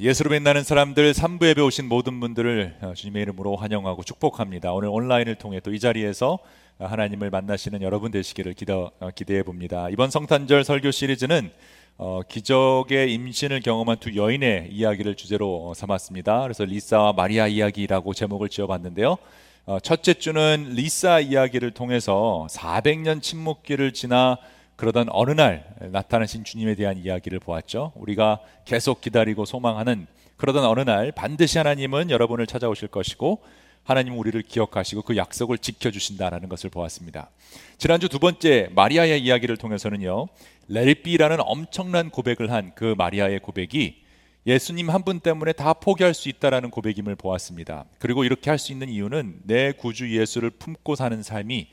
예수로 빛나는 사람들 3부 예배 오신 모든 분들을 어, 주님의 이름으로 환영하고 축복합니다. 오늘 온라인을 통해 또 이 자리에서 하나님을 만나시는 여러분 되시기를 어, 기대해 봅니다. 이번 성탄절 설교 시리즈는 어, 기적의 임신을 경험한 두 여인의 이야기를 주제로 삼았습니다. 그래서 리사와 마리아 이야기라고 제목을 지어봤는데요. 어, 첫째 주는 리사 이야기를 통해서 400년 침묵기를 지나 그러던 어느 날 나타나신 주님에 대한 이야기를 보았죠. 우리가 계속 기다리고 소망하는 그러던 어느 날 반드시 하나님은 여러분을 찾아오실 것이고 하나님 우리를 기억하시고 그 약속을 지켜주신다라는 것을 보았습니다. 지난주 두 번째 마리아의 이야기를 통해서는요, 레리비라는 엄청난 고백을 한 그 마리아의 고백이 예수님 한 분 때문에 다 포기할 수 있다라는 고백임을 보았습니다. 그리고 이렇게 할 수 있는 이유는 내 구주 예수를 품고 사는 삶이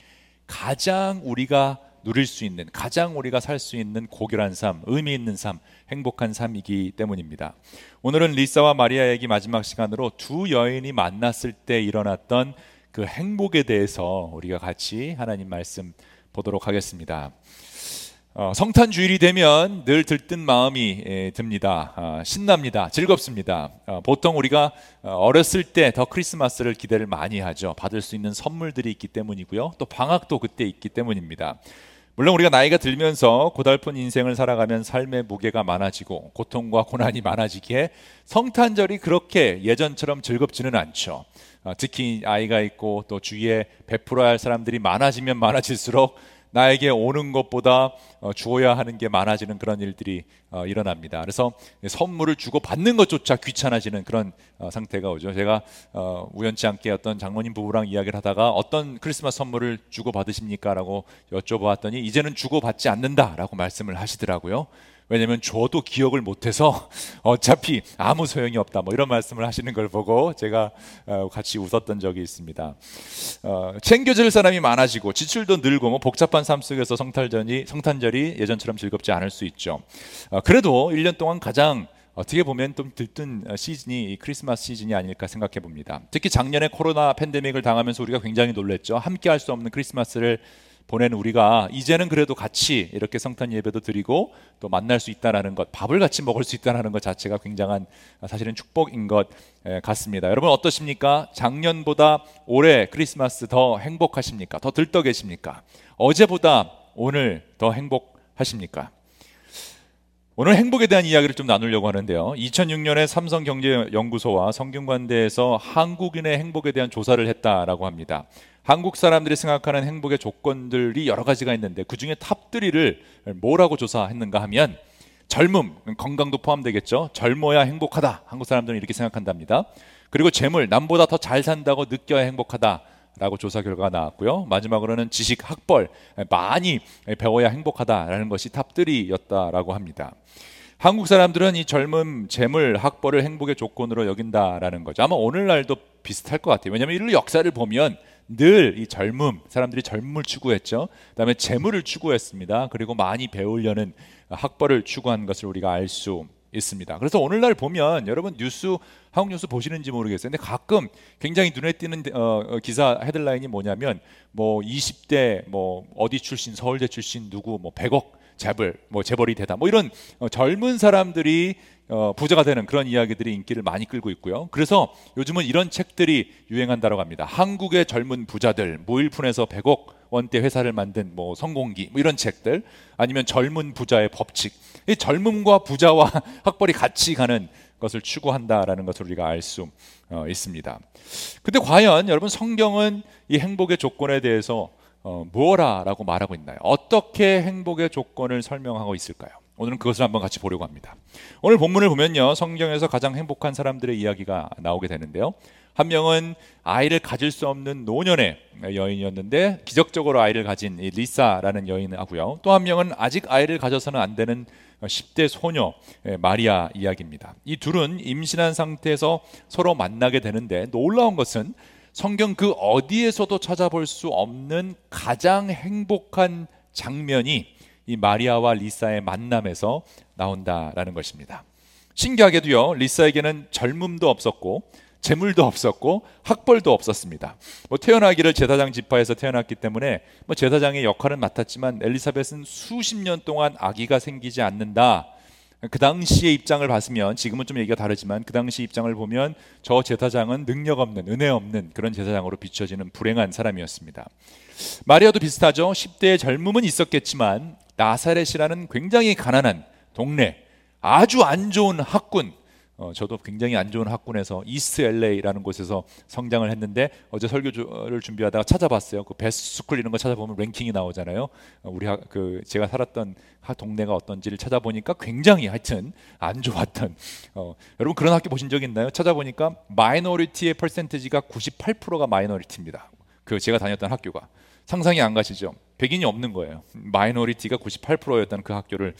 가장 우리가 누릴 수 있는 가장 우리가 살 수 있는 고결한 삶, 의미 있는 삶, 행복한 삶이기 때문입니다. 오늘은 리사와 마리아 얘기 마지막 시간으로 두 여인이 만났을 때 일어났던 그 행복에 대해서 우리가 같이 하나님 말씀 보도록 하겠습니다. 어, 성탄 주일이 되면 늘 들뜬 마음이 에, 듭니다. 어, 신납니다. 즐겁습니다. 어, 보통 우리가 어, 어렸을 때 더 크리스마스를 기대를 많이 하죠. 받을 수 있는 선물들이 있기 때문이고요. 또 방학도 그때 있기 때문입니다. 물론 우리가 나이가 들면서 고달픈 인생을 살아가면 삶의 무게가 많아지고 고통과 고난이 많아지기에 성탄절이 그렇게 예전처럼 즐겁지는 않죠. 어, 특히 아이가 있고 또 주위에 베풀어야 할 사람들이 많아지면 많아질수록 나에게 오는 것보다 어, 주어야 하는 게 많아지는 그런 일들이 어, 일어납니다. 그래서 선물을 주고 받는 것조차 귀찮아지는 그런 어, 상태가 오죠. 제가 우연치 않게 어떤 장모님 부부랑 이야기를 하다가 어떤 크리스마스 선물을 주고 받으십니까라고 여쭤보았더니 이제는 주고 받지 않는다라고 말씀을 하시더라고요. 왜냐하면 저도 기억을 못해서 어차피 아무 소용이 없다. 뭐 이런 말씀을 하시는 걸 보고 제가 어, 같이 웃었던 적이 있습니다. 어, 챙겨줄 사람이 많아지고 지출도 늘고 뭐 복잡한 삶 속에서 성탄절이 성탄절이 예전처럼 즐겁지 않을 수 있죠. 어, 그래도 1년 동안 가장 어떻게 보면 좀 들뜬 시즌이 크리스마스 시즌이 아닐까 생각해 봅니다. 특히 작년에 코로나 팬데믹을 당하면서 우리가 굉장히 놀랬죠. 함께 할 수 없는 크리스마스를 보낸 우리가 이제는 그래도 같이 이렇게 성탄 예배도 드리고 또 만날 수 있다라는 것, 밥을 같이 먹을 수 있다라는 것 자체가 굉장한 사실은 축복인 것 같습니다. 여러분 어떠십니까? 작년보다 올해 크리스마스 더 행복하십니까? 더 들떠 계십니까? 어제보다 오늘 더 행복하십니까? 오늘 행복에 대한 이야기를 좀 나누려고 하는데요. 2006년에 삼성경제연구소와 성균관대에서 한국인의 행복에 대한 조사를 했다라고 합니다. 한국 사람들이 생각하는 행복의 조건들이 여러 가지가 있는데 그 중에 top 3를 뭐라고 조사했는가 하면 젊음, 건강도 포함되겠죠. 젊어야 행복하다. 한국 사람들은 이렇게 생각한답니다. 그리고 재물, 남보다 더 잘 산다고 느껴야 행복하다. 라고 조사 결과가 나왔고요. 마지막으로는 지식, 학벌, 많이 배워야 행복하다라는 것이 top 3였다라고 합니다. 한국 사람들은 이 젊음, 재물, 학벌을 행복의 조건으로 여긴다라는 거죠. 아마 오늘날도 비슷할 것 같아요. 왜냐하면 이 역사를 보면 늘 이 젊음, 사람들이 젊음을 추구했죠. 그다음에 재물을 추구했습니다. 그리고 많이 배우려는 학벌을 추구한 것을 우리가 알 수 있습니다. 그래서 오늘날 보면 여러분 뉴스 한국 뉴스 보시는지 모르겠어요. 근데 가끔 굉장히 눈에 띄는 어, 어 기사 헤드라인이 뭐냐면 뭐 20대 뭐 어디 출신 서울대 출신 누구 뭐 100억 재벌 뭐 재벌이 되다 뭐 이런 어, 젊은 사람들이 어, 부자가 되는 그런 이야기들이 인기를 많이 끌고 있고요. 그래서 요즘은 이런 책들이 유행한다고 합니다. 한국의 젊은 부자들 모일푼에서 100억 원대 회사를 만든 뭐 성공기 뭐 이런 책들 아니면 젊은 부자의 법칙 이 젊음과 부자와 학벌이 같이 가는 것을 추구한다라는 것을 우리가 알수 어, 있습니다. 근데 과연 여러분 성경은 이 행복의 조건에 대해서 어, 무엇라라고 말하고 있나요? 어떻게 행복의 조건을 설명하고 있을까요? 오늘은 그것을 한번 같이 보려고 합니다. 오늘 본문을 보면요. 성경에서 가장 행복한 사람들의 이야기가 나오게 되는데요. 한 명은 아이를 가질 수 없는 노년의 여인이었는데 기적적으로 아이를 가진 리사라는 여인하고요. 또 한 명은 아직 아이를 가져서는 안 되는 10대 소녀 마리아 이야기입니다. 이 둘은 임신한 상태에서 서로 만나게 되는데 놀라운 것은 성경 그 어디에서도 찾아볼 수 없는 가장 행복한 장면이 이 마리아와 리사의 만남에서 나온다라는 것입니다. 신기하게도요, 리사에게는 젊음도 없었고 재물도 없었고 학벌도 없었습니다. 뭐 태어나기를 제사장 지파에서 태어났기 때문에 뭐 제사장의 역할은 맡았지만 엘리사벳은 수십 년 동안 아기가 생기지 않는다. 그 당시의 입장을 봤으면 지금은 좀 얘기가 다르지만 그 당시 입장을 보면 저 제사장은 능력 없는 은혜 없는 그런 제사장으로 비춰지는 불행한 사람이었습니다. 마리아도 비슷하죠. 10대의 젊음은 있었겠지만 나사렛이라는 굉장히 가난한 동네 아주 안 좋은 학군 어, 저도 굉장히 안 좋은 학군에서 이스트 LA라는 곳에서 성장을 했는데 어제 설교를 준비하다가 찾아봤어요. 그 best school 이런 거 찾아보면 랭킹이 나오잖아요. 어, 우리 하, 그 제가 살았던 동네가 어떤지를 찾아보니까 굉장히 하여튼 안 좋았던 어, 여러분 그런 학교 보신 적 있나요? 찾아보니까 minority의 퍼센티지가 98%가 minority입니다. 그 제가 다녔던 학교가 상상이 안 가시죠? 백인이 없는 거예요. minority가 98%였던 그 학교를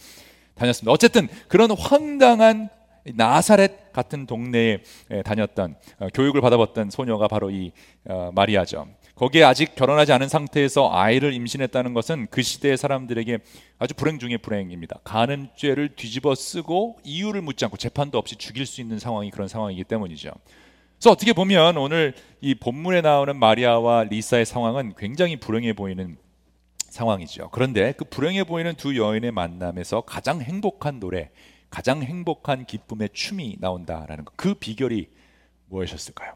다녔습니다. 어쨌든 그런 황당한 나사렛 같은 동네에 다녔던 어, 교육을 받아봤던 소녀가 바로 이 어, 마리아죠. 거기에 아직 결혼하지 않은 상태에서 아이를 임신했다는 것은 그 시대의 사람들에게 아주 불행 중의 불행입니다. 간음죄를 뒤집어 쓰고 이유를 묻지 않고 재판도 없이 죽일 수 있는 상황이 그런 상황이기 때문이죠. 그래서 어떻게 보면 오늘 이 본문에 나오는 마리아와 리사의 상황은 굉장히 불행해 보이는 상황이죠. 그런데 그 불행해 보이는 두 여인의 만남에서 가장 행복한 노래, 가장 행복한 기쁨의 춤이 나온다라는 것. 그 비결이 무엇이었을까요?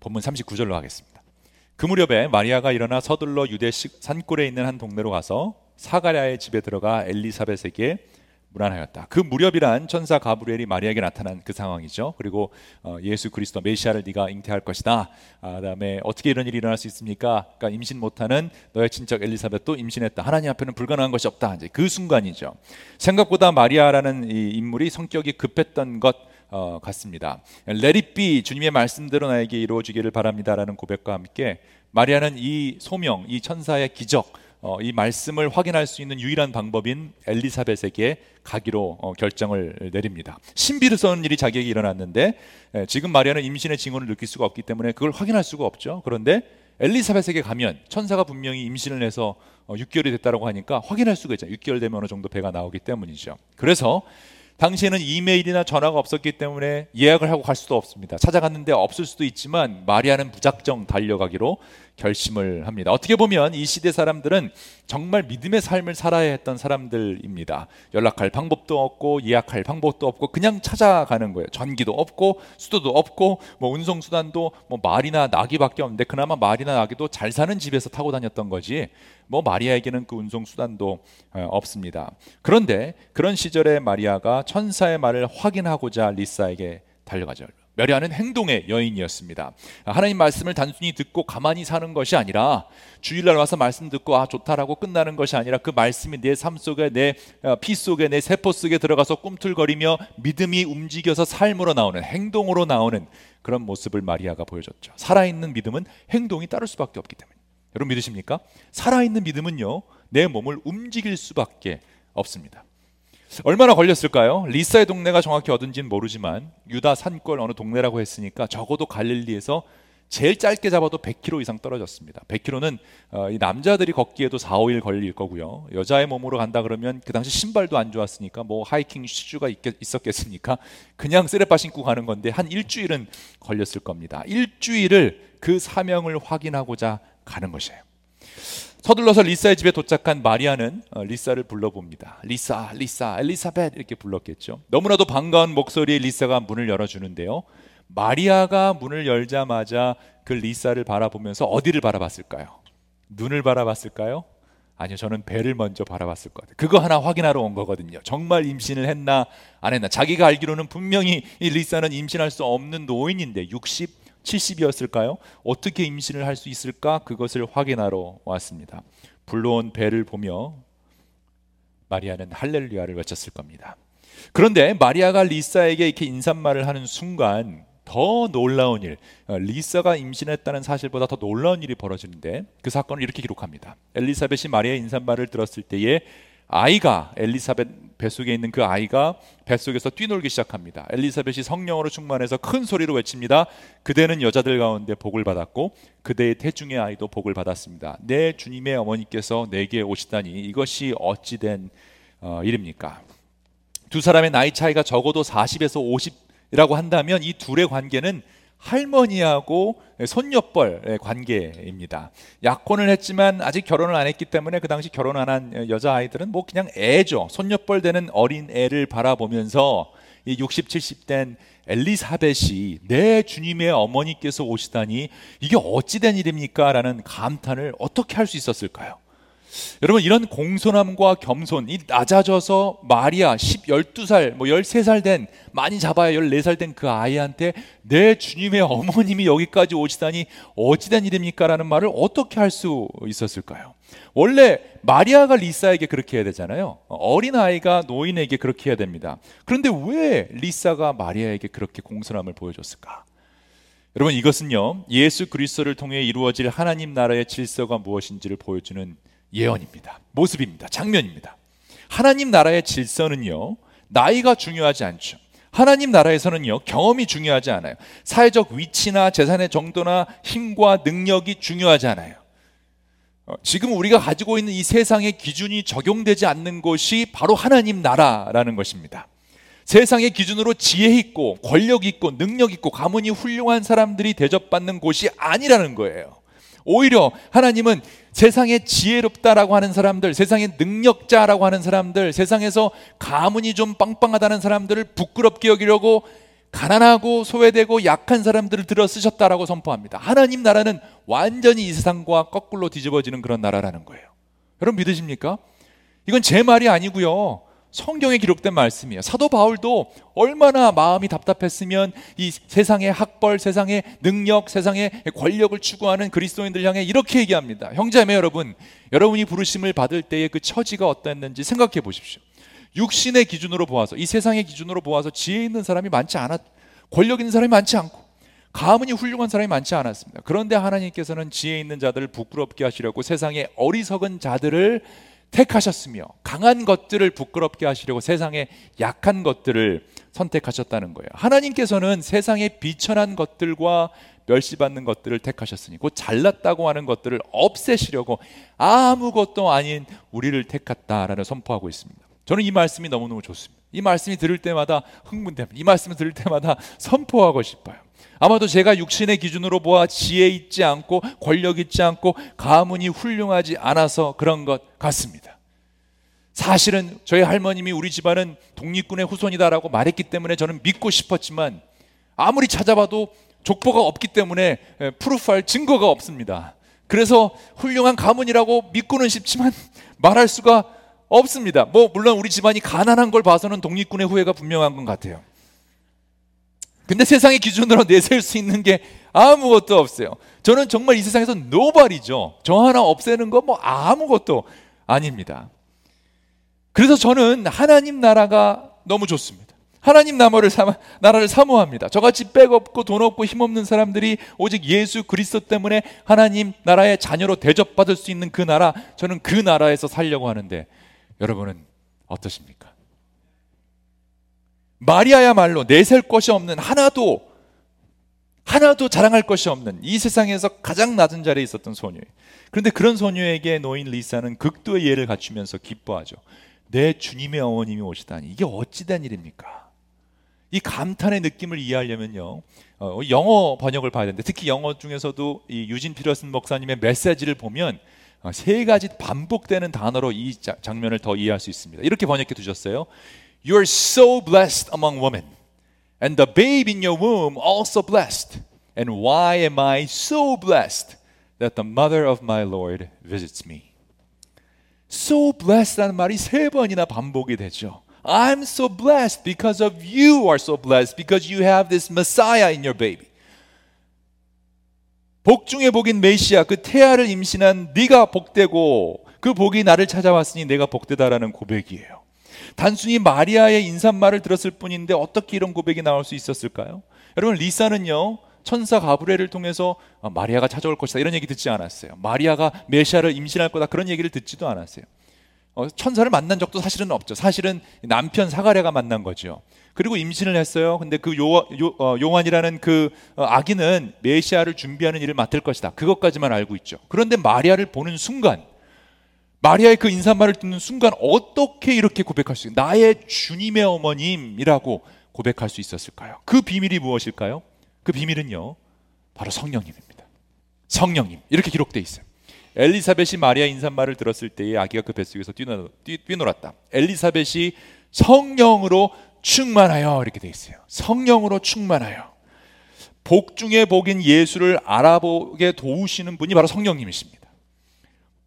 본문 39절로 하겠습니다. 그 무렵에 마리아가 일어나 서둘러 유대 산골에 있는 한 동네로 가서 사가랴의 집에 들어가 엘리사벳에게 무난하였다. 그 무렵이란 천사 가브리엘이 마리아에게 나타난 그 상황이죠. 그리고 어, 예수 그리스도 메시아를 네가 잉태할 것이다. 아, 그다음에 어떻게 이런 일이 일어날 수 있습니까? 그러니까 임신 못하는 너의 친척 엘리사벳도 임신했다. 하나님 앞에는 불가능한 것이 없다. 이제 그 순간이죠. 생각보다 마리아라는 이 인물이 성격이 급했던 것 어, 같습니다. 레리비 주님의 말씀대로 나에게 이루어지기를 바랍니다라는 고백과 함께 마리아는 이 소명, 이 천사의 기적 어, 이 말씀을 확인할 수 있는 유일한 방법인 엘리사벳에게 가기로 어, 결정을 내립니다. 신비를 써는 일이 자기에게 일어났는데 에, 지금 마리아는 임신의 징후를 느낄 수가 없기 때문에 그걸 확인할 수가 없죠. 그런데 엘리사벳에게 가면 천사가 분명히 임신을 해서 어, 6개월이 됐다고 하니까 확인할 수가 있죠. 6개월 되면 어느 정도 배가 나오기 때문이죠. 그래서 당시에는 이메일이나 전화가 없었기 때문에 예약을 하고 갈 수도 없습니다. 찾아갔는데 없을 수도 있지만 마리아는 무작정 달려가기로 결심을 합니다. 어떻게 보면 이 시대 사람들은 정말 믿음의 삶을 살아야 했던 사람들입니다. 연락할 방법도 없고 예약할 방법도 없고 그냥 찾아가는 거예요. 전기도 없고 수도도 없고 뭐 운송 수단도 뭐 말이나 나귀밖에 없는데 그나마 말이나 나귀도 잘 사는 집에서 타고 다녔던 거지. 뭐 마리아에게는 그 운송 수단도 어, 없습니다. 그런데 그런 시절에 마리아가 천사의 말을 확인하고자 리사에게 달려가죠. 메리아는 행동의 여인이었습니다. 하나님 말씀을 단순히 듣고 가만히 사는 것이 아니라 주일날 와서 말씀 듣고 아 좋다라고 끝나는 것이 아니라 그 말씀이 내 삶 속에 내피 어, 속에 내 세포 속에 들어가서 꿈틀거리며 믿음이 움직여서 삶으로 나오는 행동으로 나오는 그런 모습을 마리아가 보여줬죠. 살아있는 믿음은 행동이 따를 수밖에 없기 때문에. 여러분 믿으십니까? 살아있는 믿음은요 내 몸을 움직일 수밖에 없습니다. 얼마나 걸렸을까요? 리사의 동네가 정확히 어딘지는 모르지만 유다 산골 어느 동네라고 했으니까 적어도 갈릴리에서 제일 짧게 잡아도 100km 이상 떨어졌습니다. 100km는 어, 이 남자들이 걷기에도 4, 5일 걸릴 거고요. 여자의 몸으로 간다 그러면 그 당시 신발도 안 좋았으니까 뭐 hiking shoes가 있었겠습니까? 그냥 쓰레빠 신고 가는 건데 한 일주일은 걸렸을 겁니다. 일주일을 그 사명을 확인하고자 가는 것이에요. 서둘러서 리사의 집에 도착한 마리아는 어, 리사를 불러봅니다. 리사, 리사, 엘리사벳 이렇게 불렀겠죠. 너무나도 반가운 목소리의 리사가 문을 열어주는데요. 마리아가 문을 열자마자 그 리사를 바라보면서 어디를 바라봤을까요? 눈을 바라봤을까요? 아니요, 저는 배를 먼저 바라봤을 것 같아요. 그거 하나 확인하러 온 거거든요. 정말 임신을 했나 안 했나. 자기가 알기로는 분명히 이 리사는 임신할 수 없는 노인인데 60 70이었을까요? 어떻게 임신을 할 수 있을까? 그것을 확인하러 왔습니다. 불러온 배를 보며 마리아는 할렐루야를 외쳤을 겁니다. 그런데 마리아가 리사에게 이렇게 인사말을 하는 순간 더 놀라운 일, 어, 리사가 임신했다는 사실보다 더 놀라운 일이 벌어지는데 그 사건을 이렇게 기록합니다. 엘리사벳이 마리아의 인사말을 들었을 때에 아이가 엘리사벳 뱃속에 있는 그 아이가 뱃속에서 뛰놀기 시작합니다. 엘리사벳이 성령으로 충만해서 큰 소리로 외칩니다. 그대는 여자들 가운데 복을 받았고 그대의 태중의 아이도 복을 받았습니다. 내 주님의 어머니께서 내게 오시다니 이것이 어찌된 어, 일입니까? 두 사람의 나이 차이가 적어도 40에서 50이라고 한다면 이 둘의 관계는 할머니하고 손녀뻘의 관계입니다. 약혼을 했지만 아직 결혼을 안 했기 때문에 그 당시 결혼 안 한 여자 아이들은 뭐 그냥 애죠. 손녀뻘 되는 어린 애를 바라보면서 이 60, 70된 엘리사벳이 내 주님의 어머니께서 오시다니 이게 어찌 된 일입니까? 라는 감탄을 어떻게 할 수 있었을까요? 여러분 이런 공손함과 겸손, 이 낮아져서 마리아 10, 12살, 뭐 13살 된 많이 잡아야 14살 된 그 아이한테 내 주님의 어머님이 여기까지 오시다니 어찌된 일입니까? 라는 말을 어떻게 할 수 있었을까요? 원래 마리아가 리사에게 그렇게 해야 되잖아요. 어린 아이가 노인에게 그렇게 해야 됩니다. 그런데 왜 리사가 마리아에게 그렇게 공손함을 보여줬을까? 여러분 이것은요 예수 그리스도를 통해 이루어질 하나님 나라의 질서가 무엇인지를 보여주는 예언입니다. 모습입니다. 장면입니다. 하나님 나라의 질서는요, 나이가 중요하지 않죠. 하나님 나라에서는요, 경험이 중요하지 않아요. 사회적 위치나 재산의 정도나 힘과 능력이 중요하지 않아요. 어, 지금 우리가 가지고 있는 이 세상의 기준이 적용되지 않는 것이 바로 하나님 나라라는 것입니다. 세상의 기준으로 지혜 있고 권력 있고 능력 있고 가문이 훌륭한 사람들이 대접받는 곳이 아니라는 거예요. 오히려 하나님은 세상에 지혜롭다라고 하는 사람들, 세상에 능력자라고 하는 사람들, 세상에서 가문이 좀 빵빵하다는 사람들을 부끄럽게 여기려고 가난하고 소외되고 약한 사람들을 들어 쓰셨다라고 선포합니다. 하나님 나라는 완전히 이 세상과 거꾸로 뒤집어지는 그런 나라라는 거예요. 여러분 믿으십니까? 이건 제 말이 아니고요. 성경에 기록된 말씀이에요. 사도 바울도 얼마나 마음이 답답했으면 이 세상의 학벌, 세상의 능력, 세상의 권력을 추구하는 그리스도인들 향해 이렇게 얘기합니다. 형제매 여러분, 여러분이 부르심을 받을 때의 그 처지가 어땠는지 생각해 보십시오. 육신의 기준으로 보아서, 이 세상의 기준으로 보아서 지혜 있는 사람이 많지 않았, 권력 있는 사람이 많지 않고, 가문이 훌륭한 사람이 많지 않았습니다. 그런데 하나님께서는 지혜 있는 자들을 부끄럽게 하시려고 세상의 어리석은 자들을 택하셨으며 강한 것들을 부끄럽게 하시려고 세상의 약한 것들을 선택하셨다는 거예요. 하나님께서는 세상의 비천한 것들과 멸시받는 것들을 택하셨으니 곧 잘났다고 하는 것들을 없애시려고 아무것도 아닌 우리를 택했다라는 선포하고 있습니다. 저는 이 말씀이 너무너무 좋습니다. 이 말씀이 들을 때마다 흥분됩니다. 이 말씀을 들을 때마다 선포하고 싶어요. 아마도 제가 육신의 기준으로 보아 지혜 있지 않고 권력 있지 않고 가문이 훌륭하지 않아서 그런 것 같습니다. 사실은 저희 할머님이 우리 집안은 독립군의 후손이다라고 말했기 때문에 저는 믿고 싶었지만 아무리 찾아봐도 족보가 없기 때문에 프루프할 증거가 없습니다. 그래서 훌륭한 가문이라고 믿고는 싶지만 말할 수가 없습니다. 뭐 물론 우리 집안이 가난한 걸 봐서는 독립군의 후회가 분명한 것 같아요. 근데 세상의 기준으로 내세울 수 있는 게 아무것도 없어요. 저는 정말 이 세상에서 노발이죠. 저 하나 없애는 거 뭐 아무것도 아닙니다. 그래서 저는 하나님 나라가 너무 좋습니다. 하나님 나라를, 사모, 나라를 사모합니다. 저같이 백 없고 돈 없고 힘 없는 사람들이 오직 예수 그리스도 때문에 하나님 나라의 자녀로 대접받을 수 있는 그 나라, 저는 그 나라에서 살려고 하는데 여러분은 어떠십니까? 마리아야말로 내셀 것이 없는 하나도 하나도 자랑할 것이 없는 이 세상에서 가장 낮은 자리에 있었던 소녀. 그런데 그런 소녀에게 노인 리사는 극도의 예를 갖추면서 기뻐하죠. 내 주님의 어머님이 오시다니 이게 어찌된 일입니까? 이 감탄의 느낌을 이해하려면요 어, 영어 번역을 봐야 되는데 특히 영어 중에서도 이 유진 피러슨 목사님의 메시지를 보면 어, 세 가지 반복되는 단어로 이 자, 장면을 더 이해할 수 있습니다. 이렇게 번역해 두셨어요. You are so blessed among women, and the babe in your womb also blessed. And why am I so blessed that the mother of my Lord visits me? So blessed라는 말이 세 번이나 반복이 되죠. I'm so blessed because of you are so blessed because you have this Messiah in your baby. 복 중에 복인 메시아 그 태아를 임신한 네가 복되고 그 복이 나를 찾아왔으니 내가 복되다라는 고백이에요. 단순히 마리아의 인사말을 들었을 뿐인데 어떻게 이런 고백이 나올 수 있었을까요? 여러분 리사는요 천사 가브리엘을 통해서 아, 마리아가 찾아올 것이다 이런 얘기 듣지 않았어요. 마리아가 메시아를 임신할 거다 그런 얘기를 듣지도 않았어요. 어, 천사를 만난 적도 사실은 없죠. 사실은 남편 사가랴가 만난 거죠. 그리고 임신을 했어요. 근데 그 요, 요, 어, 요한이라는 그 어, 아기는 메시아를 준비하는 일을 맡을 것이다. 그것까지만 알고 있죠. 그런데 마리아를 보는 순간 마리아의 그 인사말을 듣는 순간 어떻게 이렇게 고백할 수? 나의 주님의 어머님이라고 고백할 수 있었을까요? 그 비밀이 무엇일까요? 그그 비밀은요. 바로 성령님입니다. 성령님. 이렇게 기록되어 있어요. 엘리사벳이 마리아 인사말을 들었을 때에 아기가 그 뱃속에서 뛰놀았다. 엘리사벳이 성령으로 충만하여 이렇게 돼 있어요. 성령으로 충만하여. 복 중에 복인 예수를 알아보게 도우시는 분이 바로 성령님이십니다.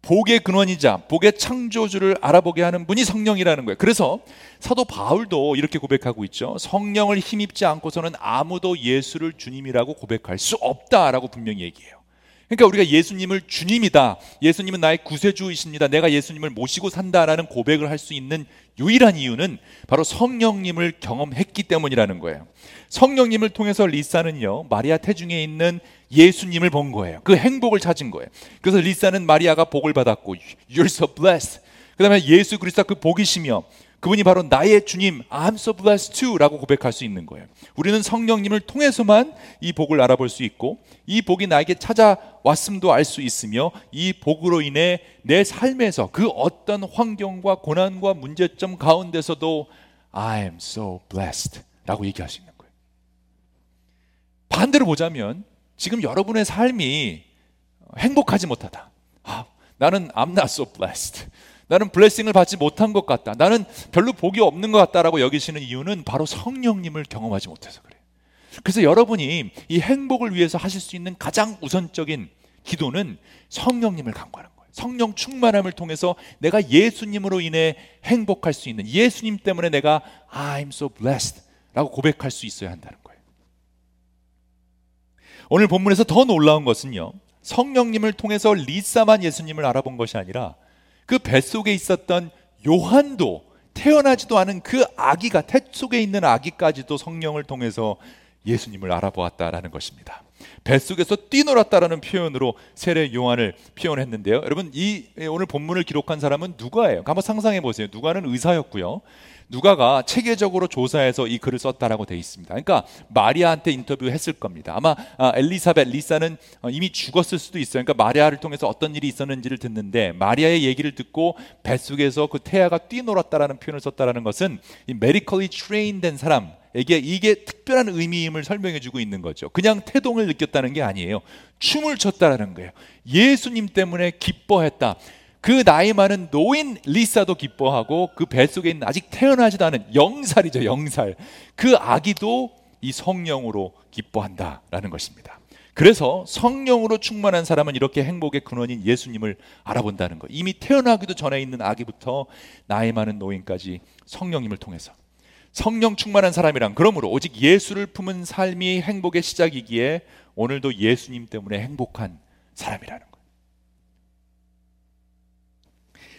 복의 근원이자 복의 창조주를 알아보게 하는 분이 성령이라는 거예요. 그래서 사도 바울도 이렇게 고백하고 있죠. 성령을 힘입지 않고서는 아무도 예수를 주님이라고 고백할 수 없다라고 분명히 얘기해요. 그러니까 우리가 예수님을 주님이다. 예수님은 나의 구세주이십니다. 내가 예수님을 모시고 산다라는 고백을 할 수 있는 유일한 이유는 바로 성령님을 경험했기 때문이라는 거예요. 성령님을 통해서 리사는요, 마리아 태중에 있는 예수님을 본 거예요. 그 행복을 찾은 거예요. 그래서 리사는 마리아가 복을 받았고, You're so blessed. 그 다음에 예수 그리스도 그 복이시며, 그분이 바로 나의 주님, I'm so blessed too 라고 고백할 수 있는 거예요. 우리는 성령님을 통해서만 이 복을 알아볼 수 있고, 이 복이 나에게 찾아왔음도 알 수 있으며, 이 복으로 인해 내 삶에서 그 어떤 환경과 고난과 문제점 가운데서도 I am so blessed 라고 얘기할 수 있는 거예요. 반대로 보자면, 지금 여러분의 삶이 행복하지 못하다. 아, 나는 I'm not so blessed. 나는 블레싱을 받지 못한 것 같다. 나는 별로 복이 없는 것 같다라고 여기시는 이유는 바로 성령님을 경험하지 못해서 그래요. 그래서 여러분이 이 행복을 위해서 하실 수 있는 가장 우선적인 기도는 성령님을 간구하는 거예요. 성령 충만함을 통해서 내가 예수님으로 인해 행복할 수 있는 예수님 때문에 내가 I'm so blessed 라고 고백할 수 있어야 한다는 거예요. 오늘 본문에서 더 놀라운 것은요. 성령님을 통해서 리사만 예수님을 알아본 것이 아니라 그 뱃속에 있었던 요한도 태어나지도 않은 그 아기가 태 속에 있는 아기까지도 성령을 통해서 예수님을 알아보았다라는 것입니다. 뱃속에서 뛰놀았다라는 표현으로 세례 요한을 표현했는데요. 여러분 이 오늘 본문을 기록한 사람은 누가예요? 한번 상상해 보세요. 누가는 의사였고요. 누가가 체계적으로 조사해서 이 글을 썼다라고 돼 있습니다. 그러니까 마리아한테 인터뷰했을 겁니다. 아마 아, 엘리사벳 리사는 어, 이미 죽었을 수도 있어요. 그러니까 마리아를 통해서 어떤 일이 있었는지를 듣는데 마리아의 얘기를 듣고 뱃속에서 그 태아가 뛰놀았다라는 표현을 썼다라는 것은 이 medically train된 사람 에게 이게 특별한 의미임을 설명해 주고 있는 거죠. 그냥 태동을 느꼈다는 게 아니에요. 춤을 췄다라는 거예요. 예수님 때문에 기뻐했다. 그 나이 많은 노인 리사도 기뻐하고 그 뱃속에 있는 아직 태어나지도 않은 영살이죠, 영살. 그 아기도 이 성령으로 기뻐한다라는 것입니다. 그래서 성령으로 충만한 사람은 이렇게 행복의 근원인 예수님을 알아본다는 거. 이미 태어나기도 전에 있는 아기부터 나이 많은 노인까지 성령님을 통해서 성령 충만한 사람이란 그러므로 오직 예수를 품은 삶이 행복의 시작이기에 오늘도 예수님 때문에 행복한 사람이라는 거예요.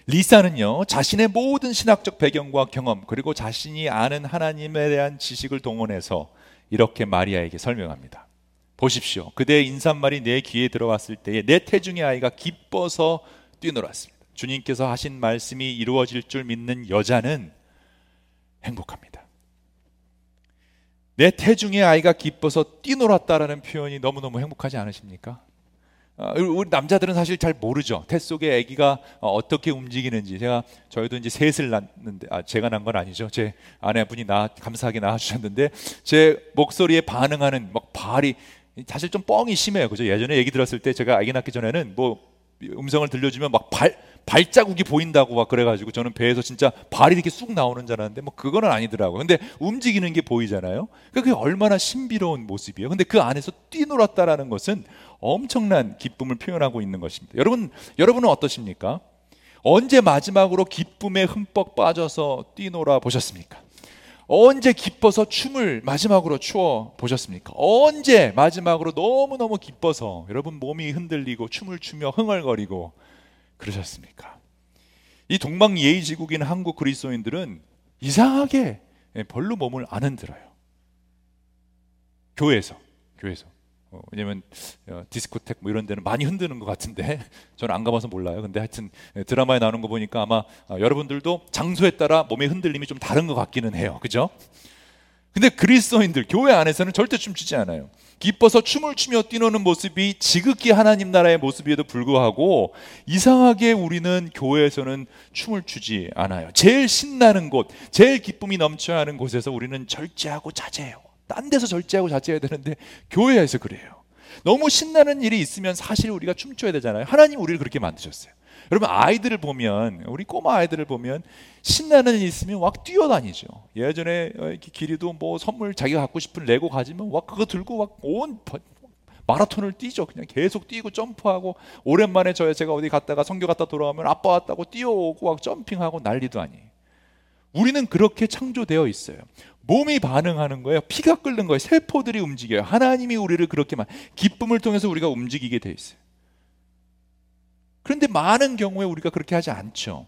리사는요, 자신의 모든 신학적 배경과 경험, 그리고 자신이 아는 하나님에 대한 지식을 동원해서 이렇게 마리아에게 설명합니다. 보십시오. 그대의 인사말이 내 귀에 들어왔을 때에 내 태중의 아이가 기뻐서 뛰놀았습니다. 주님께서 하신 말씀이 이루어질 줄 믿는 여자는 행복합니다. 내 태중의 아이가 기뻐서 뛰놀았다라는 표현이 너무너무 행복하지 않으십니까? 어, 우리 남자들은 사실 잘 모르죠. 태 속에 아기가 어, 어떻게 움직이는지. 제가 저희도 이제 셋을 낳는데 아, 제가 난건 아니죠. 제 아내분이 나 감사하게 낳아 주셨는데 제 목소리에 반응하는 막 발이 사실 좀 뻥이 심해요. 그죠? 예전에 얘기 들었을 때 제가 아기 낳기 전에는 뭐 음성을 들려주면 막 발 발자국이 보인다고 막 그래가지고 저는 배에서 진짜 발이 이렇게 쑥 나오는 줄 알았는데 뭐 그거는 아니더라고요. 근데 움직이는 게 보이잖아요. 그러니까 그게 얼마나 신비로운 모습이에요. 근데 그 안에서 뛰놀았다라는 것은 엄청난 기쁨을 표현하고 있는 것입니다. 여러분, 여러분은 어떠십니까? 언제 마지막으로 기쁨에 흠뻑 빠져서 뛰놀아 보셨습니까? 언제 기뻐서 춤을 마지막으로 추어 보셨습니까? 언제 마지막으로 너무너무 기뻐서 여러분 몸이 흔들리고 춤을 추며 흥얼거리고 그러셨습니까? 이 동방 예의지국인 한국 그리스도인들은 이상하게 별로 몸을 안 흔들어요. 교회에서, 교회에서. 어, 왜냐면 어, 디스코텍 뭐 이런 데는 많이 흔드는 것 같은데 저는 안 가봐서 몰라요. 근데 하여튼 예, 드라마에 나오는 거 보니까 아마 어, 여러분들도 장소에 따라 몸의 흔들림이 좀 다른 것 같기는 해요. 그죠? 근데 그리스도인들 교회 안에서는 절대 춤추지 않아요. 기뻐서 춤을 추며 뛰노는 모습이 지극히 하나님 나라의 모습에도 불구하고 이상하게 우리는 교회에서는 춤을 추지 않아요. 제일 신나는 곳, 제일 기쁨이 넘쳐야 하는 곳에서 우리는 절제하고 자제해요. 딴 데서 절제하고 자제해야 되는데 교회에서 그래요. 너무 신나는 일이 있으면 사실 우리가 춤춰야 되잖아요. 하나님 우리를 그렇게 만드셨어요. 여러분 아이들을 보면 우리 꼬마 아이들을 보면 신나는 일 있으면 막 뛰어다니죠. 예전에 어, 길이도 뭐 선물 자기가 갖고 싶은 레고 가지면 막 그거 들고 막 온 마라톤을 뛰죠. 그냥 계속 뛰고 점프하고 오랜만에 저 제가 어디 갔다가 성교 갔다 돌아오면 아빠 왔다고 뛰어오고 막 점핑하고 난리도 아니에요. 우리는 그렇게 창조되어 있어요. 몸이 반응하는 거예요. 피가 끓는 거예요. 세포들이 움직여요. 하나님이 우리를 그렇게 만 기쁨을 통해서 우리가 움직이게 돼 있어요. 그런데 많은 경우에 우리가 그렇게 하지 않죠.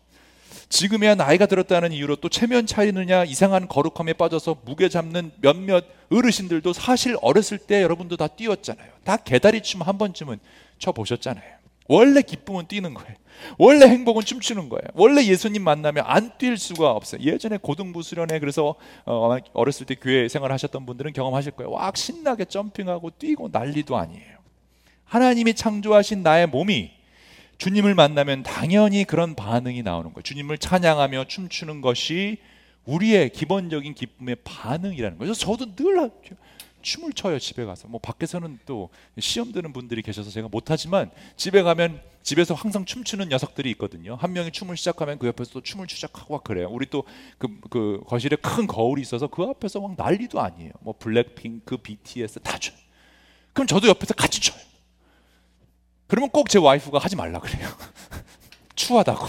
지금이야 나이가 들었다는 이유로 또 체면 차리느냐 이상한 거룩함에 빠져서 무게 잡는 몇몇 어르신들도 사실 어렸을 때 여러분도 다 뛰었잖아요. 다 개다리춤 한 번쯤은 쳐 보셨잖아요. 원래 기쁨은 뛰는 거예요. 원래 행복은 춤추는 거예요. 원래 예수님 만나면 안 뛸 수가 없어요. 예전에 고등부 수련회 그래서 어, 어렸을 때 교회 생활하셨던 분들은 경험하실 거예요. 와 신나게 점핑하고 뛰고 난리도 아니에요. 하나님이 창조하신 나의 몸이 주님을 만나면 당연히 그런 반응이 나오는 거예요. 주님을 찬양하며 춤추는 것이 우리의 기본적인 기쁨의 반응이라는 거죠. 저도 늘 춤을 춰요 집에 가서. 뭐 밖에서는 또 시험 드는 분들이 계셔서 제가 못하지만 집에 가면 집에서 항상 춤추는 녀석들이 있거든요. 한 명이 춤을 시작하면 그 옆에서 또 춤을 추적하고 막 그래요. 우리 또그 그 거실에 큰 거울이 있어서 그 앞에서 막 난리도 아니에요. 뭐 블랙핑크 BTS 다 춰요. 그럼 저도 옆에서 같이 춰요 그러면 꼭 제 와이프가 하지 말라 그래요 추하다고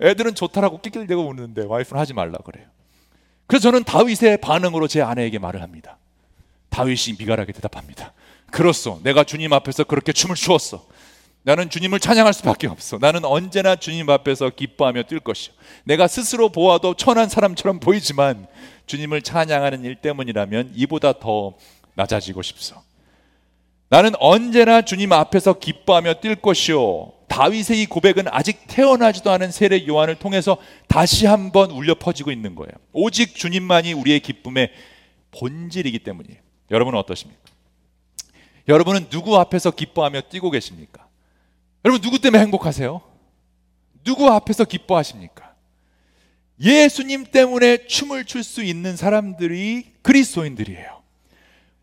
애들은 좋다라고 낄낄대고 우는데 와이프는 하지 말라 그래요 그래서 저는 다윗의 반응으로 제 아내에게 말을 합니다 다윗이 미갈하게 대답합니다. 그렇소. 내가 주님 앞에서 그렇게 춤을 추었어. 나는 주님을 찬양할 수밖에 없어. 나는 언제나 주님 앞에서 기뻐하며 뛸 것이요. 내가 스스로 보아도 천한 사람처럼 보이지만 주님을 찬양하는 일 때문이라면 이보다 더 낮아지고 싶소. 나는 언제나 주님 앞에서 기뻐하며 뛸 것이요. 다윗의 이 고백은 아직 태어나지도 않은 세례 요한을 통해서 다시 한번 울려 퍼지고 있는 거예요. 오직 주님만이 우리의 기쁨의 본질이기 때문이에요. 여러분은 어떠십니까? 여러분은 누구 앞에서 기뻐하며 뛰고 계십니까? 여러분 누구 때문에 행복하세요? 누구 앞에서 기뻐하십니까? 예수님 때문에 춤을 출 수 있는 사람들이 그리스도인들이에요.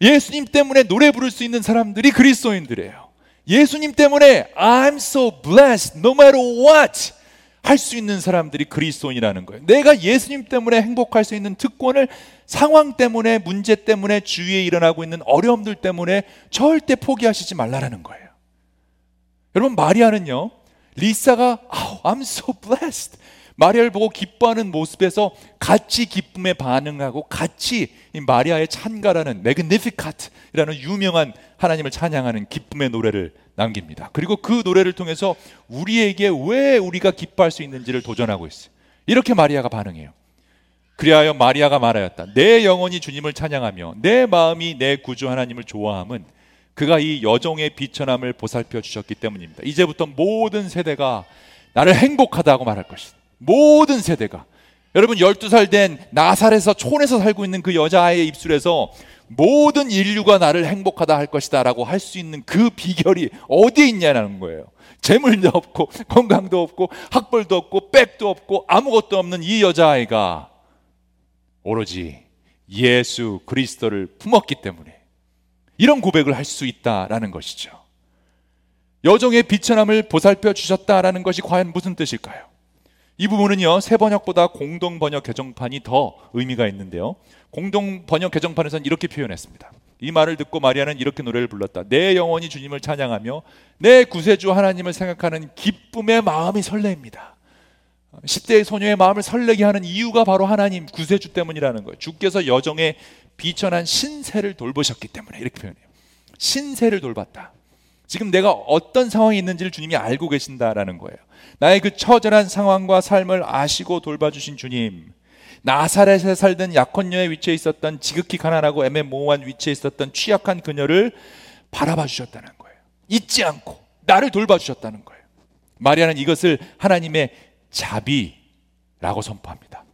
예수님 때문에 노래 부를 수 있는 사람들이 그리스도인들이에요. 예수님 때문에 I'm so blessed no matter what 할 수 있는 사람들이 그리스도인이라는 거예요. 내가 예수님 때문에 행복할 수 있는 특권을 상황 때문에 문제 때문에 주위에 일어나고 있는 어려움들 때문에 절대 포기하시지 말라라는 거예요. 여러분 마리아는요. 리사가 oh, I'm so blessed. 마리아를 보고 기뻐하는 모습에서 같이 기쁨에 반응하고 같이 마리아의 찬가라는 Magnificat라는 유명한 하나님을 찬양하는 기쁨의 노래를 남깁니다. 그리고 그 노래를 통해서 우리에게 왜 우리가 기뻐할 수 있는지를 도전하고 있어요. 이렇게 마리아가 반응해요. 그리하여 마리아가 말하였다. 내 영혼이 주님을 찬양하며 내 마음이 내 구주 하나님을 좋아함은 그가 이 여종의 비천함을 보살펴 주셨기 때문입니다. 이제부터 모든 세대가 나를 행복하다고 말할 것이다. 모든 세대가 여러분 12살 된 나살에서 촌에서 살고 있는 그 여자아이의 입술에서 모든 인류가 나를 행복하다 할 것이다 라고 할 수 있는 그 비결이 어디에 있냐는 거예요. 재물도 없고 건강도 없고 학벌도 없고 백도 없고 아무것도 없는 이 여자아이가 오로지 예수 그리스도를 품었기 때문에 이런 고백을 할 수 있다라는 것이죠. 여종의 비천함을 보살펴 주셨다라는 것이 과연 무슨 뜻일까요? 이 부분은요, 새 번역보다 공동 번역 개정판이 더 의미가 있는데요. 공동 번역 개정판에서는 이렇게 표현했습니다. 이 말을 듣고 마리아는 이렇게 노래를 불렀다. 내 영혼이 주님을 찬양하며 내 구세주 하나님을 생각하는 기쁨의 마음이 설레입니다. 10대의 소녀의 마음을 설레게 하는 이유가 바로 하나님 구세주 때문이라는 거예요. 주께서 여정의 비천한 신세를 돌보셨기 때문에 이렇게 표현해요. 신세를 돌봤다. 지금 내가 어떤 상황이 있는지를 주님이 알고 계신다라는 거예요. 나의 그 처절한 상황과 삶을 아시고 돌봐주신 주님. 나사렛에 살던 약혼녀의 위치에 있었던 지극히 가난하고 애매모호한 위치에 있었던 취약한 그녀를 바라봐 주셨다는 거예요. 잊지 않고 나를 돌봐 주셨다는 거예요. 마리아는 이것을 하나님의 자비라고 선포합니다.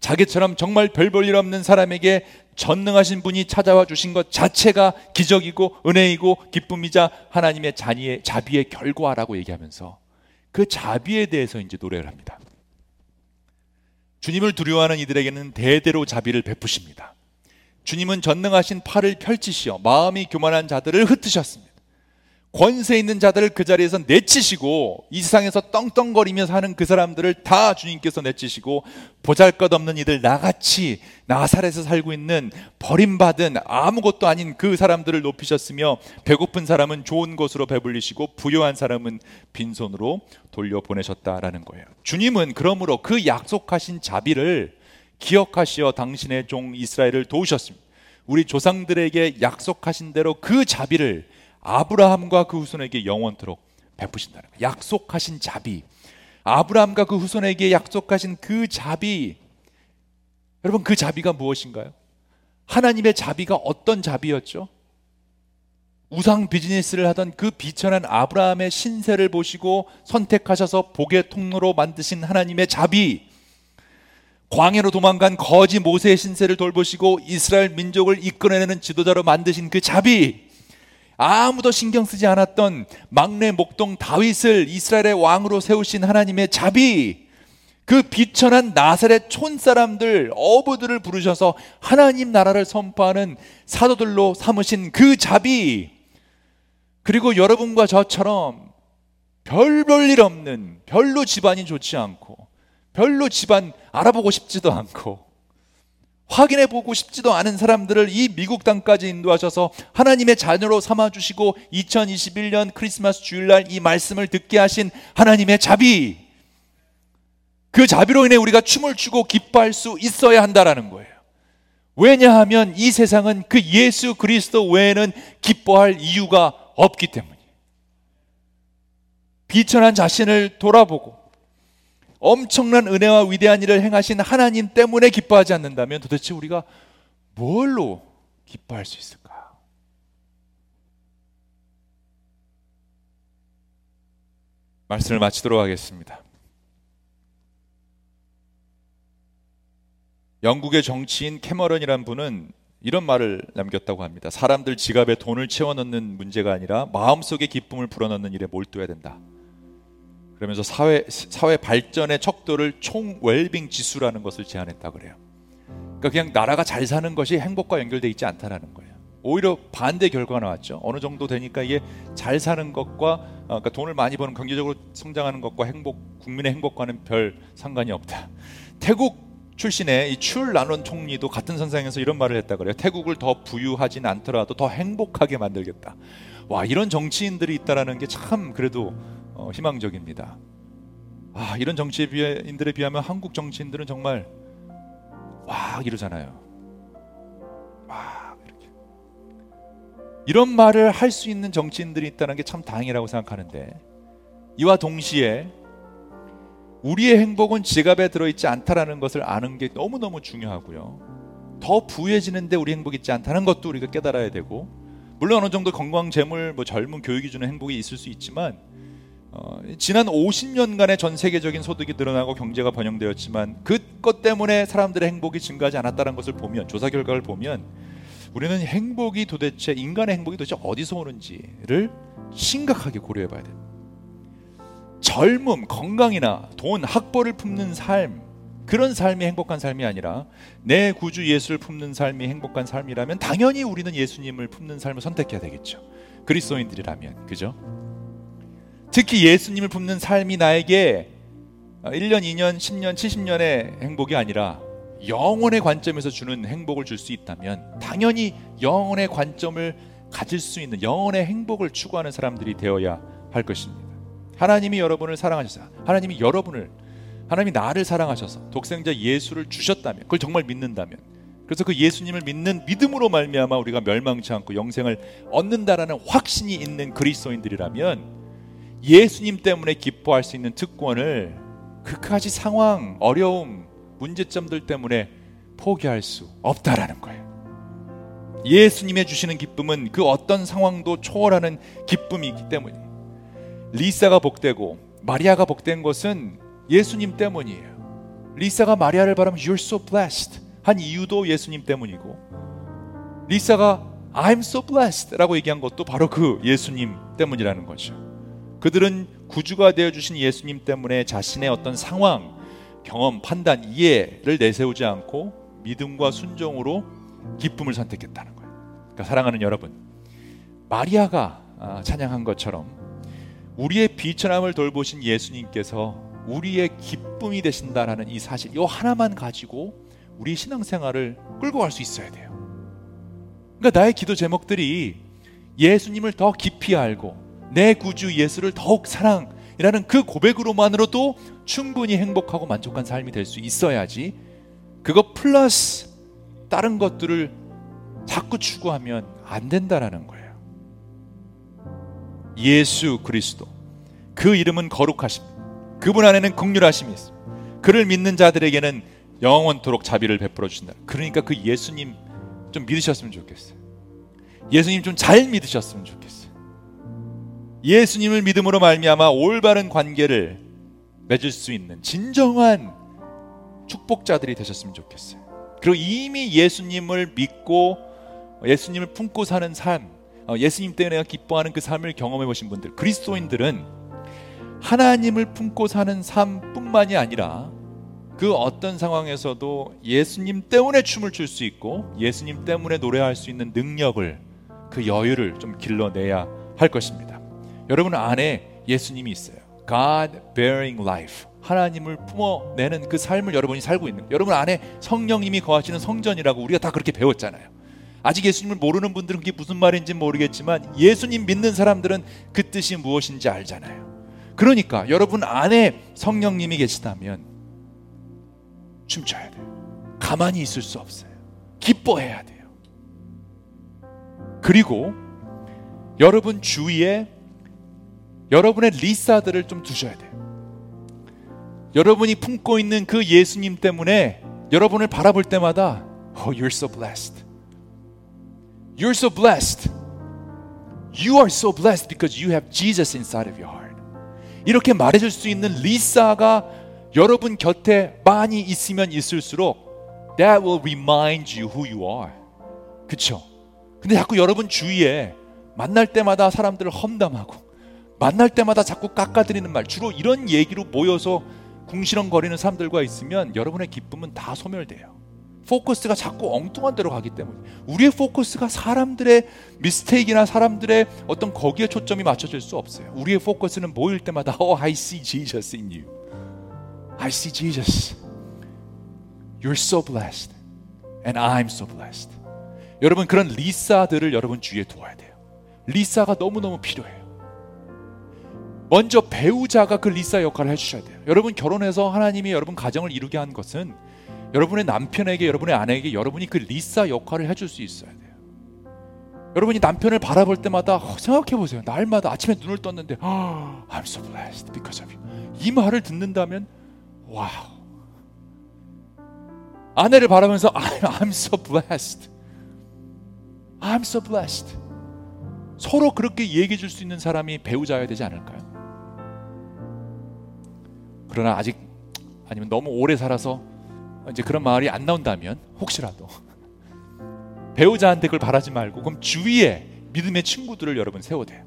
자기처럼 정말 별 볼 일 없는 사람에게 전능하신 분이 찾아와 주신 것 자체가 기적이고 은혜이고 기쁨이자 하나님의 자니의 자비의 결과라고 얘기하면서 그 자비에 대해서 이제 노래를 합니다. 주님을 두려워하는 이들에게는 대대로 자비를 베푸십니다. 주님은 전능하신 팔을 펼치시어 마음이 교만한 자들을 흩으셨습니다. 권세 있는 자들을 그 자리에서 내치시고 이 세상에서 떵떵거리며 사는 그 사람들을 다 주님께서 내치시고 보잘것없는 이들 나같이 나사렛에서 살고 있는 버림받은 아무것도 아닌 그 사람들을 높이셨으며 배고픈 사람은 좋은 것으로 배불리시고 부요한 사람은 빈손으로 돌려보내셨다라는 거예요. 주님은 그러므로 그 약속하신 자비를 기억하시어 당신의 종 이스라엘을 도우셨습니다. 우리 조상들에게 약속하신 대로 그 자비를 아브라함과 그 후손에게 영원토록 베푸신다는 거예요. 약속하신 자비. 아브라함과 그 후손에게 약속하신 그 자비. 여러분 그 자비가 무엇인가요? 하나님의 자비가 어떤 자비였죠? 우상 비즈니스를 하던 그 비천한 아브라함의 신세를 보시고 선택하셔서 복의 통로로 만드신 하나님의 자비. 광해로 도망간 거지 모세의 신세를 돌보시고 이스라엘 민족을 이끌어내는 지도자로 만드신 그 자비. 아무도 신경 쓰지 않았던 막내 목동 다윗을 이스라엘의 왕으로 세우신 하나님의 자비, 그 비천한 나사렛 촌 사람들, 어부들을 부르셔서 하나님 나라를 선포하는 사도들로 삼으신 그 자비, 그리고 여러분과 저처럼 별 볼 일 없는, 별로 집안이 좋지 않고, 별로 집안 알아보고 싶지도 않고, 확인해 보고 싶지도 않은 사람들을 이 미국 땅까지 인도하셔서 하나님의 자녀로 삼아 주시고 2021년 크리스마스 주일날 이 말씀을 듣게 하신 하나님의 자비. 그 자비로 인해 우리가 춤을 추고 기뻐할 수 있어야 한다라는 거예요. 왜냐하면 이 세상은 그 예수 그리스도 외에는 기뻐할 이유가 없기 때문이에요. 비천한 자신을 돌아보고 엄청난 은혜와 위대한 일을 행하신 하나님 때문에 기뻐하지 않는다면 도대체 우리가 뭘로 기뻐할 수 있을까? 말씀을 마치도록 하겠습니다. 영국의 정치인 캐머런이란 분은 이런 말을 남겼다고 합니다. 사람들 지갑에 돈을 채워 넣는 문제가 아니라 마음속의 기쁨을 불어넣는 일에 몰두해야 된다. 그러면서 사회 사회 발전의 척도를 총 웰빙 지수라는 것을 제안했다 그래요. 그러니까 그냥 나라가 잘 사는 것이 행복과 연결돼 있지 않다라는 거예요. 오히려 반대 결과가 나왔죠. 어느 정도 되니까 이게 잘 사는 것과 어, 그러니까 돈을 많이 버는 경제적으로 성장하는 것과 행복 국민의 행복과는 별 상관이 없다. 태국 출신의 이출 라론 총리도 같은 선상에서 이런 말을 했다 그래요. 태국을 더 부유하진 않더라도 더 행복하게 만들겠다. 와 이런 정치인들이 있다라는 게 참 그래도 어, 희망적입니다. 아, 이런 정치인들에 비하면 한국 정치인들은 정말 와 이러잖아요. 와 이렇게 이런 말을 할 수 있는 정치인들이 있다는 게 참 다행이라고 생각하는데 이와 동시에 우리의 행복은 지갑에 들어있지 않다라는 것을 아는 게 너무너무 중요하고요. 더 부유해지는데 우리 행복이 있지 않다는 것도 우리가 깨달아야 되고 물론 어느 정도 건강, 재물, 뭐 젊은 교육이 주는 행복이 있을 수 있지만 어, 지난 50년간의 전 세계적인 소득이 늘어나고 경제가 번영되었지만 그것 때문에 사람들의 행복이 증가하지 않았다는 것을 보면 조사 결과를 보면 우리는 행복이 도대체 인간의 행복이 도대체 어디서 오는지를 심각하게 고려해 봐야 돼요. 젊음, 건강이나 돈, 학벌을 품는 삶 그런 삶이 행복한 삶이 아니라 내 구주 예수를 품는 삶이 행복한 삶이라면 당연히 우리는 예수님을 품는 삶을 선택해야 되겠죠. 그리스도인들이라면 그죠? 특히 예수님을 품는 삶이 나에게 1년, 2년, 10년, 70년의 행복이 아니라 영혼의 관점에서 주는 행복을 줄 수 있다면 당연히 영혼의 관점을 가질 수 있는 영혼의 행복을 추구하는 사람들이 되어야 할 것입니다. 하나님이 여러분을 사랑하셔서 하나님이 여러분을 하나님이 나를 사랑하셔서 독생자 예수를 주셨다면 그걸 정말 믿는다면 그래서 그 예수님을 믿는 믿음으로 말미암아 우리가 멸망치 않고 영생을 얻는다라는 확신이 있는 그리스도인들이라면 예수님 때문에 기뻐할 수 있는 특권을 그까지 상황, 어려움, 문제점들 때문에 포기할 수 없다라는 거예요. 예수님의 주시는 기쁨은 그 어떤 상황도 초월하는 기쁨이기 때문이에요. 리사가 복되고 마리아가 복된 것은 예수님 때문이에요. 리사가 마리아를 바라면 You're so blessed 한 이유도 예수님 때문이고 리사가 I'm so blessed 라고 얘기한 것도 바로 그 예수님 때문이라는 거죠. 그들은 구주가 되어 주신 예수님 때문에 자신의 어떤 상황, 경험, 판단, 이해를 내세우지 않고 믿음과 순종으로 기쁨을 선택했다는 거예요. 그러니까 사랑하는 여러분, 마리아가 아, 찬양한 것처럼 우리의 비천함을 돌보신 예수님께서 우리의 기쁨이 되신다라는 이 사실, 이 하나만 가지고 우리 신앙생활을 끌고 갈 수 있어야 돼요. 그러니까 나의 기도 제목들이 예수님을 더 깊이 알고 내 구주 예수를 더욱 사랑이라는 그 고백으로만으로도 충분히 행복하고 만족한 삶이 될 수 있어야지 그거 플러스 다른 것들을 자꾸 추구하면 안 된다라는 거예요. 예수 그리스도 그 이름은 거룩하심 그분 안에는 극률하심이 있습니다. 그를 믿는 자들에게는 영원토록 자비를 베풀어 주신다. 그러니까 그 예수님 좀 믿으셨으면 좋겠어요. 예수님 좀 잘 믿으셨으면 좋겠어요. 예수님을 믿음으로 말미암아 올바른 관계를 맺을 수 있는 진정한 축복자들이 되셨으면 좋겠어요. 그리고 이미 예수님을 믿고 예수님을 품고 사는 삶, 어, 예수님 때문에 기뻐하는 그 삶을 경험해 보신 분들, 그리스도인들은 하나님을 품고 사는 삶뿐만이 아니라 그 어떤 상황에서도 예수님 때문에 춤을 출 수 있고 예수님 때문에 노래할 수 있는 능력을 그 여유를 좀 길러내야 할 것입니다. 여러분 안에 예수님이 있어요. God bearing life. 하나님을 품어내는 그 삶을 여러분이 살고 있는 여러분 안에 성령님이 거하시는 성전이라고 우리가 다 그렇게 배웠잖아요. 아직 예수님을 모르는 분들은 그게 무슨 말인지 모르겠지만 예수님 믿는 사람들은 그 뜻이 무엇인지 알잖아요. 그러니까 여러분 안에 성령님이 계시다면 춤춰야 돼요. 가만히 있을 수 없어요. 기뻐해야 돼요. 그리고 여러분 주위에 여러분의 리사들을 좀 두셔야 돼요. 여러분이 품고 있는 그 예수님 때문에 여러분을 바라볼 때마다 Oh, you're so blessed. You're so blessed. You are so blessed because you have Jesus inside of your heart. 이렇게 말해줄 수 있는 리사가 여러분 곁에 많이 있으면 있을수록 that will remind you who you are. 그쵸? 근데 자꾸 여러분 주위에 만날 때마다 사람들을 험담하고 만날 때마다 자꾸 깎아드리는 말 주로 이런 얘기로 모여서 궁시렁거리는 사람들과 있으면 여러분의 기쁨은 다 소멸돼요. 포커스가 자꾸 엉뚱한 데로 가기 때문에 우리의 포커스가 사람들의 미스테이크나 사람들의 어떤 거기에 초점이 맞춰질 수 없어요. 우리의 포커스는 모일 때마다 Oh, I see Jesus in you. I see Jesus. You're so blessed. And I'm so blessed. 여러분 그런 리사들을 여러분 주위에 두어야 돼요. 리사가 너무너무 필요해요. 먼저 배우자가 그 리사 역할을 해주셔야 돼요. 여러분 결혼해서 하나님이 여러분 가정을 이루게 한 것은 여러분의 남편에게 여러분의 아내에게 여러분이 그 리사 역할을 해줄 수 있어야 돼요. 여러분이 남편을 바라볼 때마다 어, 생각해 보세요. 날마다 아침에 눈을 떴는데 oh, I'm so blessed because of you. 이 말을 듣는다면 Wow. 아내를 바라보면서 I'm so blessed. I'm so blessed. 서로 그렇게 얘기해 줄 수 있는 사람이 배우자여야 되지 않을까요? 그러나 아직 아니면 너무 오래 살아서 이제 그런 말이 안 나온다면 혹시라도 배우자한테 그걸 바라지 말고 그럼 주위에 믿음의 친구들을 여러분 세워야 돼요.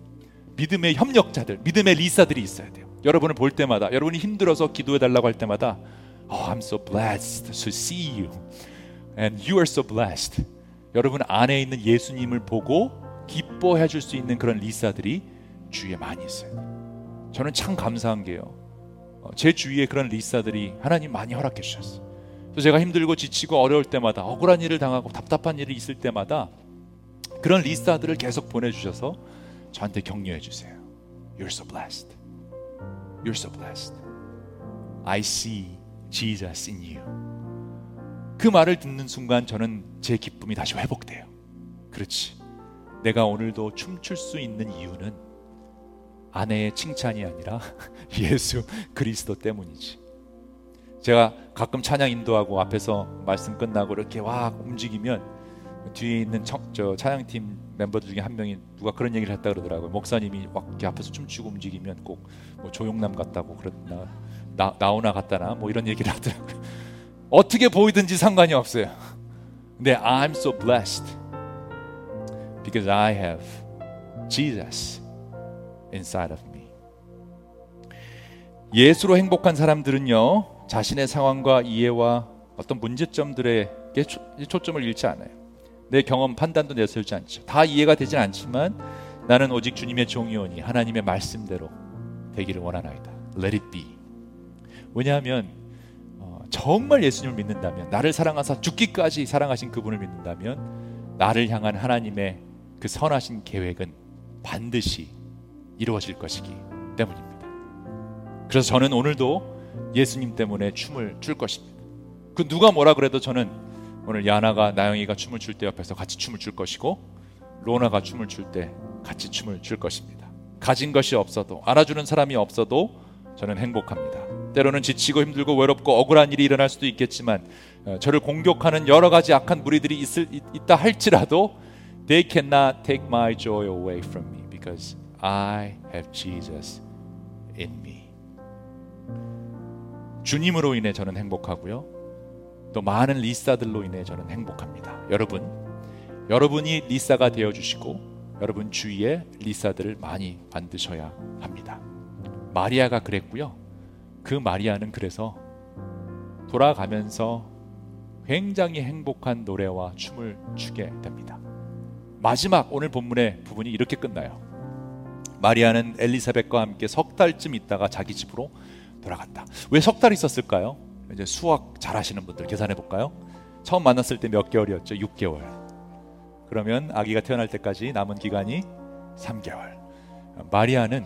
믿음의 협력자들, 믿음의 리사들이 있어야 돼요. 여러분을 볼 때마다 여러분이 힘들어서 기도해 달라고 할 때마다 Oh, I'm so blessed to see you. And you are so blessed. 여러분 안에 있는 예수님을 보고 기뻐해 줄 수 있는 그런 리사들이 주위에 많이 있어요. 저는 참 감사한 게요. 어, 제 주위에 그런 리사들이 하나님 많이 허락해 주셨어요. 또 제가 힘들고 지치고 어려울 때마다 억울한 일을 당하고 답답한 일이 있을 때마다 그런 리사들을 계속 보내주셔서 저한테 격려해 주세요. You're so blessed. You're so blessed. I see Jesus in you. 그 말을 듣는 순간 저는 제 기쁨이 다시 회복돼요. 그렇지. 내가 오늘도 춤출 수 있는 이유는 아내의 칭찬이 아니라 예수 그리스도 때문이지. 제가 가끔 찬양 인도하고 앞에서 말씀 끝나고 이렇게 와 움직이면 뒤에 있는 청, 저 찬양팀 멤버들 중에 한 명이 누가 그런 얘기를 했다 그러더라고요. 목사님이 막 앞에서 춤추고 움직이면 꼭 뭐 조용남 같다고 그랬나 나, 나오나 같다나 뭐 이런 얘기를 하더라고요. 어떻게 보이든지 상관이 없어요. 근데 I'm so blessed because I have Jesus inside of me. 예수로 행복한 사람들은요, 자신의 상황과 이해와 어떤 문제점들에게 초점을 잃지 않아요. 내 경험 판단도 내세우지 않죠. 다 이해가 되진 않지만 나는 오직 주님의 종이오니 하나님의 말씀대로 되기를 원하나이다. Let it be. 왜냐하면 어, 정말 예수님을 믿는다면 나를 사랑하사 죽기까지 사랑하신 그분을 믿는다면 나를 향한 하나님의 그 선하신 계획은 반드시 이루어질 것이기 때문입니다. 그래서 저는 오늘도 예수님 때문에 춤을 출 것입니다. 그 누가 뭐라 그래도 저는 오늘 야나가 나영이가 춤을 출 때 옆에서 같이 춤을 출 것이고 로나가 춤을 출 때 같이 춤을 출 것입니다. 가진 것이 없어도 알아주는 사람이 없어도 저는 행복합니다. 때로는 지치고 힘들고 외롭고 억울한 일이 일어날 수도 있겠지만 어, 저를 공격하는 여러 가지 악한 무리들이 있을, 있다 할지라도 they cannot take my joy away from me because I have Jesus in me. 주님으로 인해 저는 행복하고요. 또 많은 리사들로 인해 저는 행복합니다. 여러분, 여러분이 리사가 되어 주시고 여러분 주위에 리사들을 많이 만드셔야 합니다. 마리아가 그랬고요. 그 마리아는 그래서 돌아가면서 굉장히 행복한 노래와 춤을 추게 됩니다. 마지막 오늘 본문의 부분이 이렇게 끝나요. 마리아는 엘리사벳과 함께 석 달쯤 있다가 자기 집으로 돌아갔다. 왜 석 달 있었을까요? 이제 수학 잘하시는 분들 계산해 볼까요? 처음 만났을 때 몇 개월이었죠? 6개월. 그러면 아기가 태어날 때까지 남은 기간이 3개월. 마리아는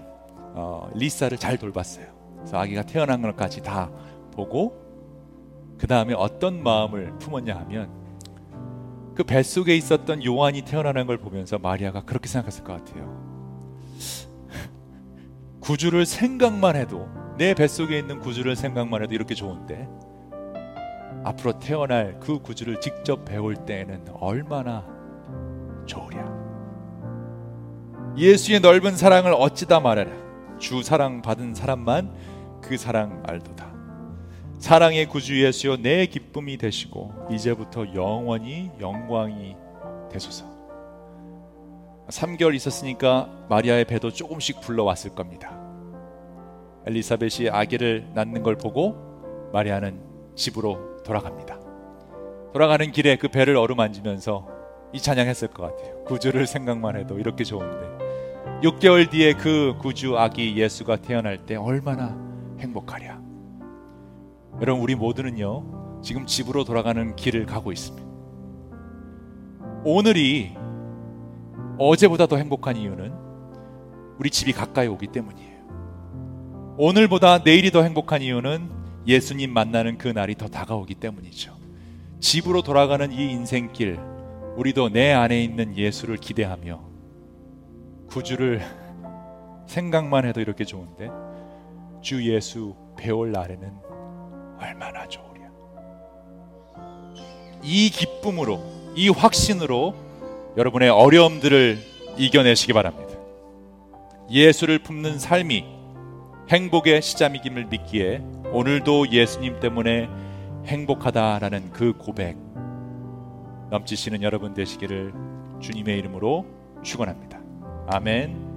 어, 리사를 잘 돌봤어요. 그래서 아기가 태어난 것까지 다 보고 그 다음에 어떤 마음을 품었냐 하면 그 뱃속에 있었던 요한이 태어나는 걸 보면서 마리아가 그렇게 생각했을 것 같아요. 구주를 생각만 해도 내 뱃속에 있는 구주를 생각만 해도 이렇게 좋은데 앞으로 태어날 그 구주를 직접 배울 때에는 얼마나 좋으랴. 예수의 넓은 사랑을 어찌다 말하라. 주 사랑 받은 사람만 그 사랑 알도다. 사랑의 구주 예수여 내 기쁨이 되시고 이제부터 영원히 영광이 되소서. 3개월 있었으니까 마리아의 배도 조금씩 불러왔을 겁니다. 엘리사벳이 아기를 낳는 걸 보고 마리아는 집으로 돌아갑니다. 돌아가는 길에 그 배를 어루만지면서 이 찬양했을 것 같아요. 구주를 생각만 해도 이렇게 좋은데 6개월 뒤에 그 구주 아기 예수가 태어날 때 얼마나 행복하랴. 여러분 우리 모두는요 지금 집으로 돌아가는 길을 가고 있습니다. 오늘이 어제보다 더 행복한 이유는 우리 집이 가까이 오기 때문이에요. 오늘보다 내일이 더 행복한 이유는 예수님 만나는 그 날이 더 다가오기 때문이죠. 집으로 돌아가는 이 인생길, 우리도 내 안에 있는 예수를 기대하며 구주를 생각만 해도 이렇게 좋은데 주 예수 배울 날에는 얼마나 좋으랴. 이 기쁨으로, 이 확신으로 여러분의 어려움들을 이겨내시기 바랍니다. 예수를 품는 삶이 행복의 시작임을 믿기에 오늘도 예수님 때문에 행복하다라는 그 고백 넘치시는 여러분 되시기를 주님의 이름으로 축원합니다. 아멘.